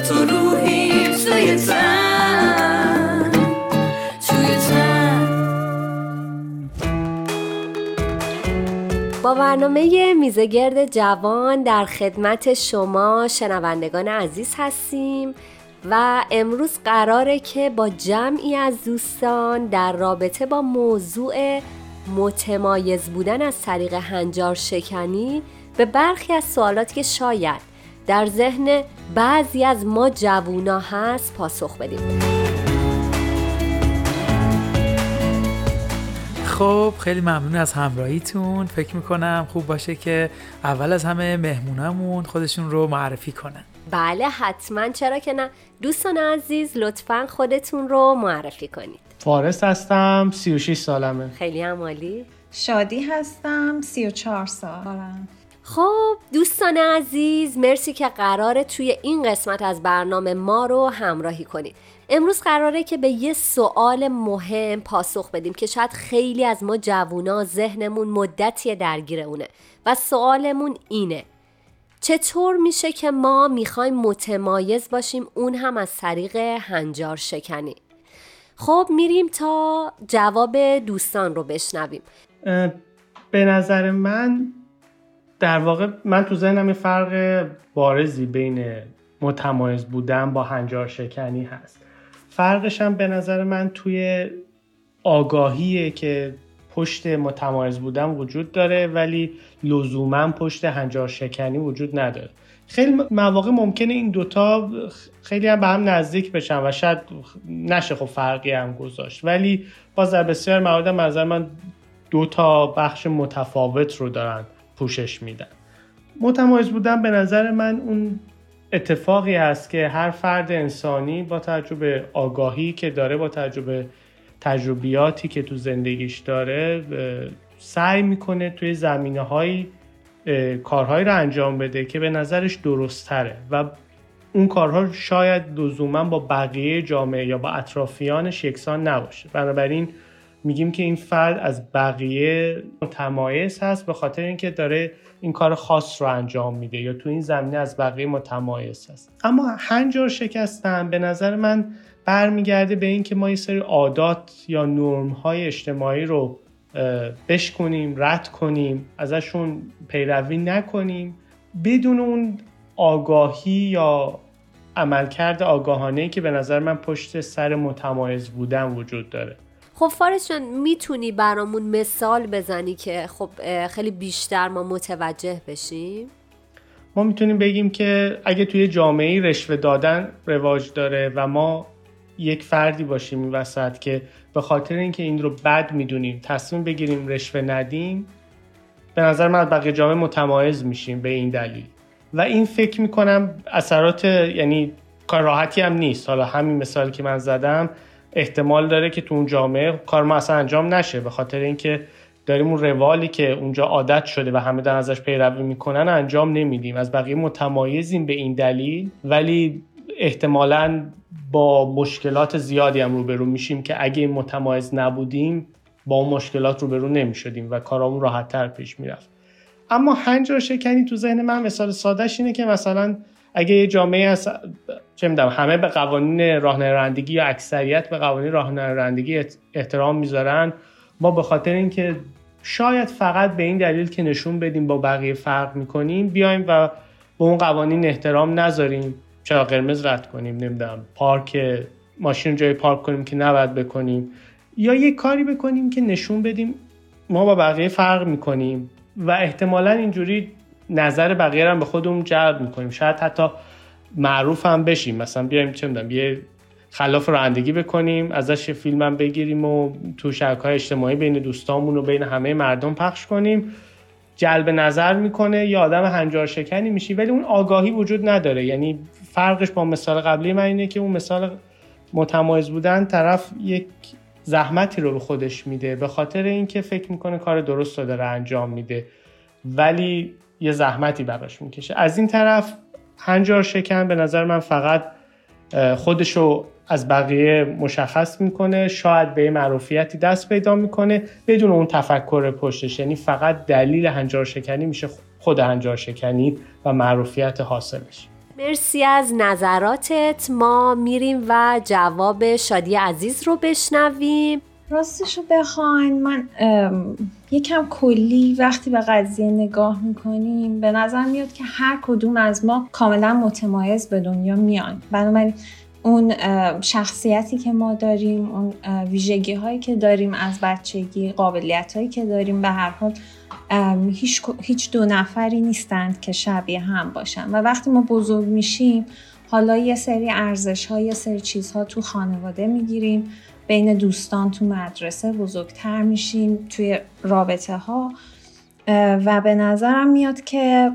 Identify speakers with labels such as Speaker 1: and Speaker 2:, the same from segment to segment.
Speaker 1: تو روحی توی تن.
Speaker 2: با برنامه میزگرد جوان در خدمت شما شنوندگان عزیز هستیم و امروز قراره که با جمعی از دوستان در رابطه با موضوع متمایز بودن از طریق هنجار شکنی به برخی از سوالاتی که شاید در ذهن بعضی از ما جوونا هست پاسخ بدیم.
Speaker 3: خب خیلی ممنون از همراهیتون. فکر می‌کنم خوب باشه که اول از همه مهمونمون خودشون رو معرفی کنن.
Speaker 2: بله حتما. چرا که نه؟ دوستان عزیز لطفا خودتون رو معرفی کنید.
Speaker 4: فارس هستم 36 سالمه.
Speaker 2: خیلی هم عالی
Speaker 5: شادی هستم 34 سالم.
Speaker 2: خب دوستان عزیز مرسی که قراره توی این قسمت از برنامه ما رو همراهی کنید. امروز قراره که به یه سوال مهم پاسخ بدیم که شاید خیلی از ما جوونا ذهنمون مدتی درگیر اونه و سوالمون اینه چطور میشه که ما می‌خوایم متمایز باشیم؟ اون هم از طریق هنجار شکنی. خب میریم تا جواب دوستان رو بشنویم.
Speaker 4: به نظر من در واقع من تو ذهنم یه فرق بارزی بین متمایز بودن با هنجار شکنی هست. فرقش هم به نظر من توی آگاهیه که پشت متمایز بودن وجود داره ولی لزوما پشت هنجار شکنی وجود نداره. خیلی مواقع ممکنه این دوتا خیلی هم به هم نزدیک بشن و شاید نشه خب فرقی هم گذاشت. ولی باز در بسیار موارد نظر من دو تا بخش متفاوت رو دارن. پوشش میدن. متمایز بودن به نظر من اون اتفاقی هست که هر فرد انسانی با تجربه آگاهی که داره با تجربه تجربیاتی که تو زندگیش داره سعی می‌کنه توی زمینه های کارهایی رو انجام بده که به نظرش درست تره و اون کارها شاید لزوما با بقیه جامعه یا با اطرافیانش یکسان نباشه. بنابراین میگیم که این فرد از بقیه متمایز هست به خاطر اینکه داره این کار خاص رو انجام میده یا تو این زمینه از بقیه متمایز هست. اما هنجار شکستن به نظر من برمیگرده به اینکه ما یه سری عادات یا نرم های اجتماعی رو بشکنیم رد کنیم ازشون پیروی نکنیم. بدون اون آگاهی یا عملکرد آگاهانه که به نظر من پشت سر متمایز بودن وجود داره.
Speaker 2: خب فارس جان می‌تونی برامون مثال بزنی که خب خیلی بیشتر ما متوجه بشیم؟
Speaker 4: ما می‌تونیم بگیم که اگه توی جامعه رشوه دادن رواج داره و ما یک فردی باشیم این وسط که به خاطر اینکه این رو بد می‌دونیم تصمیم بگیریم رشوه ندیم به نظر من بقیه جامعه متمایز میشیم به این دلیل. و این فکر می‌کنم اثرات یعنی کار راحتی هم نیست. حالا همین مثالی که من زدم احتمال داره که تو اون جامعه کار ما اصلا انجام نشه به خاطر اینکه داریم اون روالی که اونجا عادت شده و همه دارن ازش پیروی می‌کنن انجام نمیدیم. از بقیه متمایزیم به این دلیل ولی احتمالا با مشکلات زیادی هم روبرو میشیم که اگه متمایز نبودیم با اون مشکلات روبرو نمی‌شدیم و کارامون راحتتر پیش می‌رفت. اما هنجار شکنی تو ذهن من مثال سادهش اینه که مثلا اگه یه جامعه هست چه می‌دونم همه به قوانین راهنمایی یا اکثریت به قوانین راهنمایی احترام می‌ذارن ما به خاطر اینکه شاید فقط به این دلیل که نشون بدیم با بقیه فرق می‌کنیم بیایم و به اون قوانین احترام نذاریم. چرا قرمز رد کنیم نمی‌دونم پارک ماشین جای پارک کنیم که نباید بکنیم. یا یه کاری بکنیم که نشون بدیم ما با بقیه فرق می‌کنیم. و احتمالا اینجوری نظر بقیه هم به خودمون جلب می‌کنیم. شاید حتی معروف هم بشیم. مثلا بیایم چه می‌دونم یه خلاف رانندگی بکنیم ازش فیلم هم بگیریم و تو شبکه های اجتماعی بین دوستامون و بین همه مردم پخش کنیم. جلب نظر می‌کنه یا آدم هنجار شکنی میشی ولی اون آگاهی وجود نداره. یعنی فرقش با مثال قبلی من اینه که اون مثال متمایز بودن طرف یک زحمتی رو به خودش میده. به خاطر اینکه فکر می‌کنه کار درست رو داره انجام میده. ولی یه زحمتی براش می‌کشه. از این طرف هنجار شکن به نظر من فقط خودشو از بقیه مشخص می‌کنه. شاید به معروفیتی دست پیدا می‌کنه بدون اون تفکر پشتش. یعنی فقط دلیل هنجار شکنی میشه خود هنجار شکنی و معروفیت حاصلش.
Speaker 2: مرسی از نظراتت. ما میریم و جواب شادی عزیز رو بشنویم.
Speaker 5: راستش رو بخواین من یکم کلی وقتی به قضیه نگاه می‌کنیم به نظر میاد که هر کدوم از ما کاملا متمایز به دنیا میان. بنابراین اون شخصیتی که ما داریم اون ویژگی هایی که داریم از بچگی قابلیت هایی که داریم به هر حال هیچ, هیچ دو نفری نیستند که شبیه هم باشن. و وقتی ما بزرگ میشیم حالا یه سری ارزش ها یه سری چیزها تو خانواده می‌گیریم. بین دوستان تو مدرسه بزرگتر میشیم توی رابطه ها و به نظرم میاد که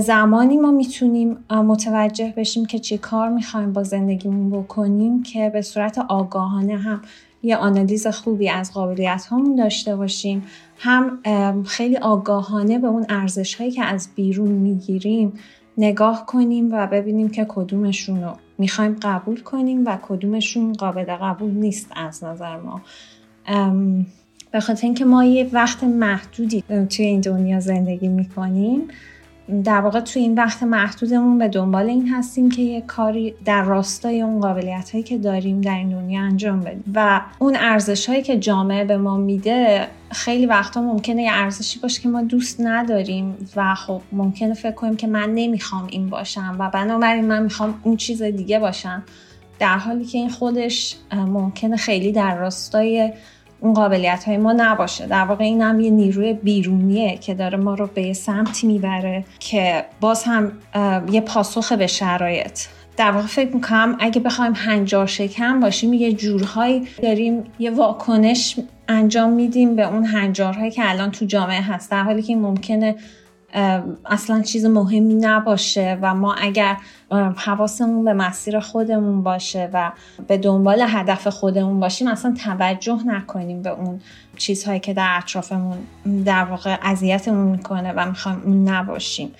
Speaker 5: زمانی ما می‌تونیم متوجه بشیم که چی کار می‌خوایم با زندگیمون بکنیم که به صورت آگاهانه هم یه آنالیز خوبی از قابلیت هامون داشته باشیم. هم خیلی آگاهانه به اون ارزش هایی که از بیرون می‌گیریم نگاه کنیم و ببینیم که کدومشون رو می‌خوایم قبول کنیم و کدومشون قابل قبول نیست از نظر ما. به خاطر اینکه ما یه وقت محدودی توی این دنیا زندگی می‌کنیم. در واقع توی این وقت محدودمون به دنبال این هستیم که یه کاری در راستای اون قابلیت هایی که داریم در این دنیا انجام بدیم. و اون ارزش هایی که جامعه به ما میده خیلی وقتا ممکنه یه ارزشی باشه که ما دوست نداریم و خب ممکنه فکر کنیم که من نمی‌خوام این باشم و بنابراین من می‌خوام اون چیز دیگه باشم. در حالی که این خودش ممکنه خیلی در راستای اون قابلیت های ما نباشه. در واقع این هم یه نیروی بیرونیه که داره ما رو به سمتی می‌بره که باز هم یه پاسخ به شرایط. در واقع فکر می‌کنم اگه بخوایم هنجار شکم باشیم یه جورهایی داریم یه واکنش انجام میدیم به اون هنجارهایی که الان تو جامعه هست. در حالی که ممکنه اصلا چیز مهمی نباشه و ما اگر حواسمون به مسیر خودمون باشه و به دنبال هدف خودمون باشیم اصلا توجه نکنیم به اون چیزهایی که در اطرافمون در واقع اذیتمون می‌کنه و می‌خوایم اون نباشیم.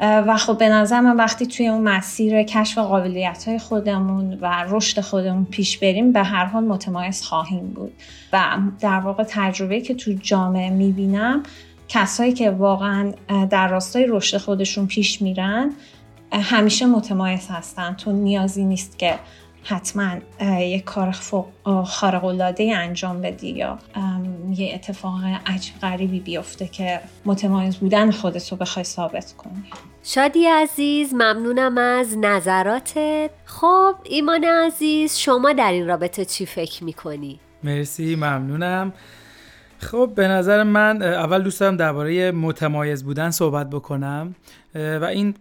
Speaker 5: و خب به نظر من وقتی توی اون مسیر کشف قابلیت های خودمون و رشد خودمون پیش بریم به هر حال متمایز خواهیم بود. و در واقع تجربه که تو جامعه می‌بینم کسایی که واقعا در راستای رشد خودشون پیش میرن همیشه متمایز هستن. تو نیازی نیست که حتما یک کار خارق العاده انجام بدی یا یه اتفاق عجیب غریبی بیفته که متمایز بودن خودت رو بخوای ثابت کنی.
Speaker 2: شادی عزیز ممنونم از نظراتت. خب ایمان عزیز شما در این رابطه چی فکر می‌کنی؟
Speaker 3: مرسی ممنونم. خب به نظر من اول دوست دارم درباره متمایز بودن صحبت بکنم. و این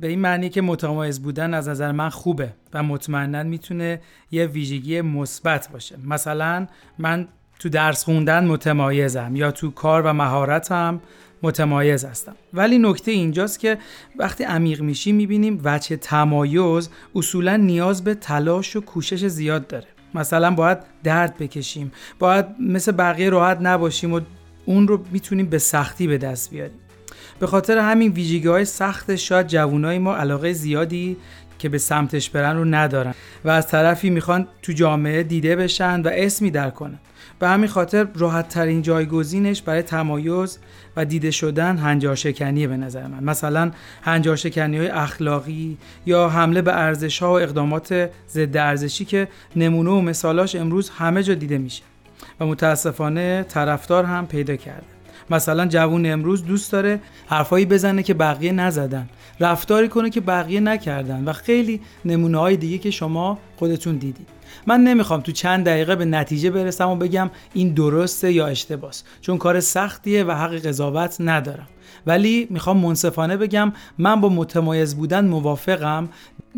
Speaker 3: به این معنی که متمایز بودن از نظر من خوبه و مطمئنا می‌تونه یه ویژگی مثبت باشه. مثلا من تو درس خوندن متمایزم یا تو کار و مهارتم متمایز هستم. ولی نکته اینجاست که وقتی عمیق میشی می‌بینیم وچه تمایز اصولا نیاز به تلاش و کوشش زیاد داره. مثلا باید درد بکشیم باید مثل بقیه راحت نباشیم و اون رو می‌تونیم به سختی به دست بیاریم. به خاطر همین ویژگی های سخت شاید جوانای ما علاقه زیادی که به سمتش برن رو ندارن و از طرفی می‌خوان تو جامعه دیده بشن و اسمی در کنن. به همین خاطر راحت ترین جایگزینش برای تمایز و دیده شدن هنجار شکنیه به نظر من. مثلا هنجار شکنی های اخلاقی یا حمله به ارزش ها و اقدامات ضد ارزشی که نمونه و مثالاش امروز همه جا دیده میشه. و متاسفانه طرفدار هم پیدا کرده. مثلا جوون امروز دوست داره حرفایی بزنه که بقیه نزدن رفتاری کنه که بقیه نکردن و خیلی نمونه های دیگه که شما خودتون دیدید. من نمی‌خوام تو چند دقیقه به نتیجه برسم و بگم این درسته یا اشتباس چون کار سختیه و حق قضاوت ندارم. ولی می‌خوام منصفانه بگم من با متمایز بودن موافقم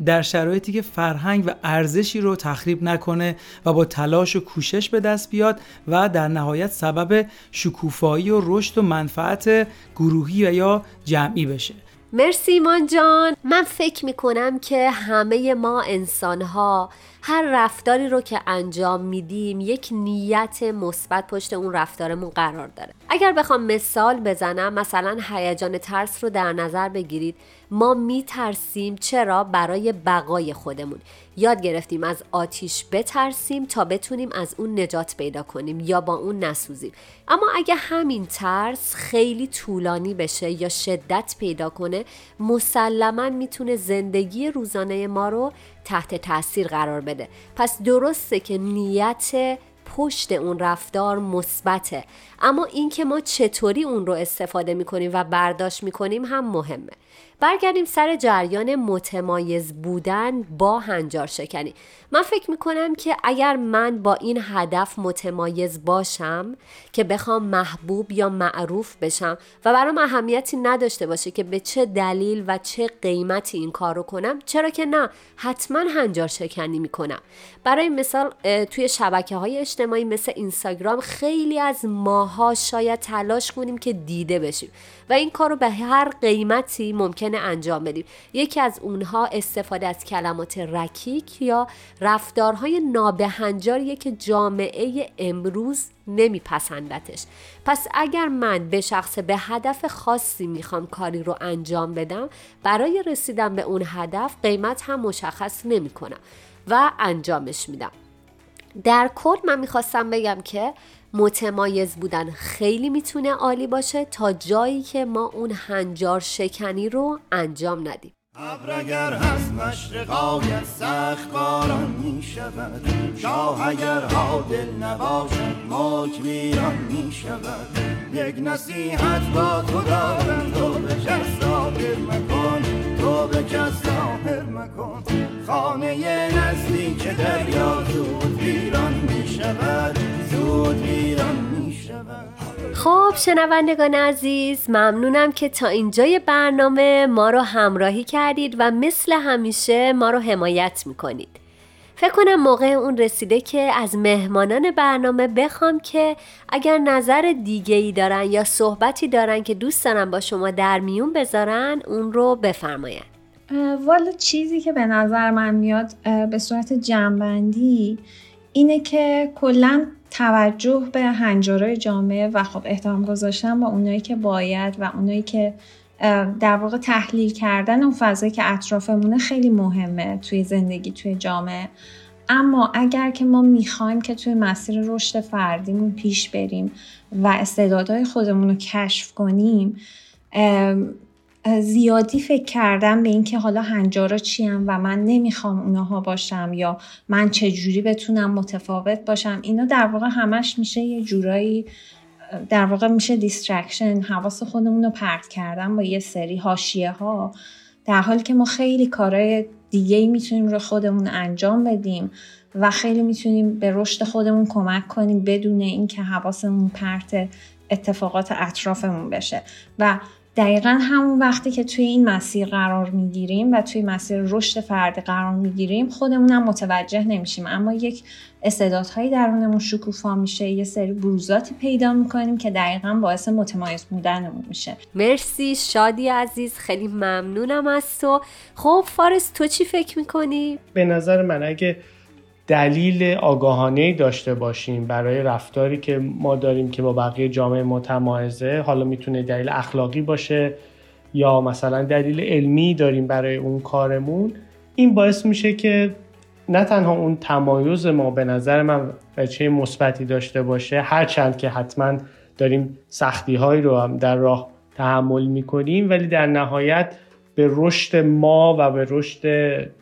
Speaker 3: در شرایطی که فرهنگ و ارزشی رو تخریب نکنه و با تلاش و کوشش به دست بیاد و در نهایت سبب شکوفایی و رشد و منفعت گروهی و یا جمعی بشه.
Speaker 2: مرسی ایمان جان. من فکر می‌کنم که همه ما انسان ها هر رفتاری رو که انجام میدیم یک نیت مثبت پشت اون رفتارمون قرار داره. اگر بخوام مثال بزنم مثلا هیجان ترس رو در نظر بگیرید. ما میترسیم چرا؟ برای بقای خودمون. یاد گرفتیم از آتیش بترسیم تا بتونیم از اون نجات پیدا کنیم یا با اون نسوزیم. اما اگه همین ترس خیلی طولانی بشه یا شدت پیدا کنه مسلما می‌تونه زندگی روزانه ما رو تحت تاثیر قرار بده. پس درسته که نیت پشت اون رفتار مثبته. اما اینکه ما چطوری اون رو استفاده می‌کنیم و برداشت می‌کنیم هم مهمه. برگردیم سر جریان متمایز بودن با هنجار شکنی. من فکر می‌کنم که اگر من با این هدف متمایز باشم که بخوام محبوب یا معروف بشم و برام اهمیتی نداشته باشه که به چه دلیل و چه قیمتی این کار رو کنم چرا که نه حتما هنجار شکنی می‌کنم. برای مثال توی شبکه های اجتماعی مثل اینستاگرام خیلی از ماها شاید تلاش کنیم که دیده بشیم و این کار رو به هر قیمتی ممکنه انجام بدیم. یکی از اونها استفاده از کلمات رکیک یا رفتارهای نابهنجاریه که جامعه امروز نمیپسندتش. پس اگر من به شخص به هدف خاصی می‌خوام کاری رو انجام بدم برای رسیدن به اون هدف قیمت هم مشخص نمی‌کنم و انجامش میدم. در کل من می‌خواستم بگم که متمایز بودن خیلی می‌تونه عالی باشه تا جایی که ما اون هنجار شکنی رو انجام ندیم.
Speaker 6: ابر اگر هست مشرقایت سخت باران می شود شاه اگر عادل نباشد ملک ویران می شود یک نصیحت با تو دارم تو به کس ظاهر مکن تو به کس ظاهر مکن. خانه نزدیک دریا زود ویران می شود زود ویران می شود
Speaker 2: خب شنوندگان عزیز ممنونم که تا اینجای برنامه ما رو همراهی کردید و مثل همیشه ما رو حمایت می‌کنید. فکر کنم موقع اون رسیده که از مهمانان برنامه بخوام که اگر نظر دیگه ای دارن یا صحبتی دارن که دوست دارن با شما در میون بذارن اون رو بفرماین
Speaker 5: والا چیزی که به نظر من میاد به صورت جنبندی اینه که کلا توجه به هنجارای جامعه و خب احترام گذاشتن با اونایی که باید و اونایی که در واقع تحلیل کردن اون فضایی که اطرافمونه خیلی مهمه توی زندگی توی جامعه. اما اگر که ما می‌خوایم که توی مسیر رشد فردیمون پیش بریم و استعدادهای خودمون رو کشف کنیم زیادی فکر کردم به اینکه حالا هنجارا چیم و من نمی‌خوام اونها باشم یا من چجوری بتونم متفاوت باشم. اینا در واقع همش میشه یه جورایی در واقع میشه distraction حواس خودمون رو پرت کردن با یه سری حاشیه ها در حالی که ما خیلی کارهای دیگه می‌تونیم رو خودمون انجام بدیم و خیلی می‌تونیم به رشد خودمون کمک کنیم بدون اینکه حواسمون پرت اتفاقات اطرافمون بشه. و دقیقا همون وقتی که توی این مسیر قرار می‌گیریم و توی مسیر رشد فردی قرار می‌گیریم خودمون هم متوجه نمیشیم. اما یک استعدادهایی درونمون شکوفا میشه یه سری بروزاتی پیدا می‌کنیم که دقیقا باعث متمایز بودنمون میشه.
Speaker 2: مرسی شادی عزیز خیلی ممنونم از تو. خب فارس تو چی فکر می‌کنی؟
Speaker 4: به نظر من اگه دلیل آگاهانه داشته باشیم برای رفتاری که ما داریم که با بقیه جامعه متمایزه حالا می‌تونه دلیل اخلاقی باشه یا مثلا دلیل علمی داریم برای اون کارمون این باعث میشه که نه تنها اون تمایز ما به نظر من بچه مثبتی داشته باشه هرچند که حتما داریم سختی هایی رو هم در راه تحمل می‌کنیم ولی در نهایت به رشد ما و به رشد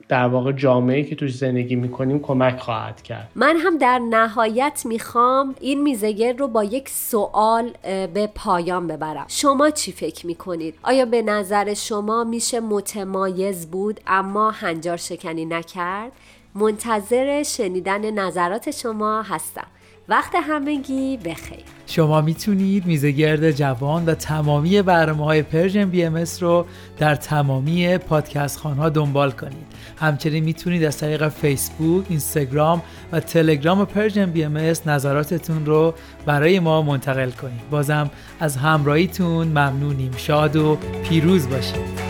Speaker 4: در واقع جامعه که توش زندگی می‌کنیم کمک خواهد کرد
Speaker 2: من هم در نهایت می‌خوام این میزگر رو با یک سوال به پایان ببرم شما چی فکر می‌کنید؟ آیا به نظر شما میشه متمایز بود اما هنجار شکنی نکرد؟ منتظر شنیدن نظرات شما هستم وقت همگی بخیر
Speaker 7: شما می‌تونید میزگرد جوان و تمامی برنامه های Persian BM رو در تمامی پادکست خانها دنبال کنید. همچنین می‌تونید از طریق فیسبوک، اینستاگرام و تلگرام Persian BM نظراتتون رو برای ما منتقل کنید. بازم از همراهیتون ممنونیم. شاد و پیروز باشید.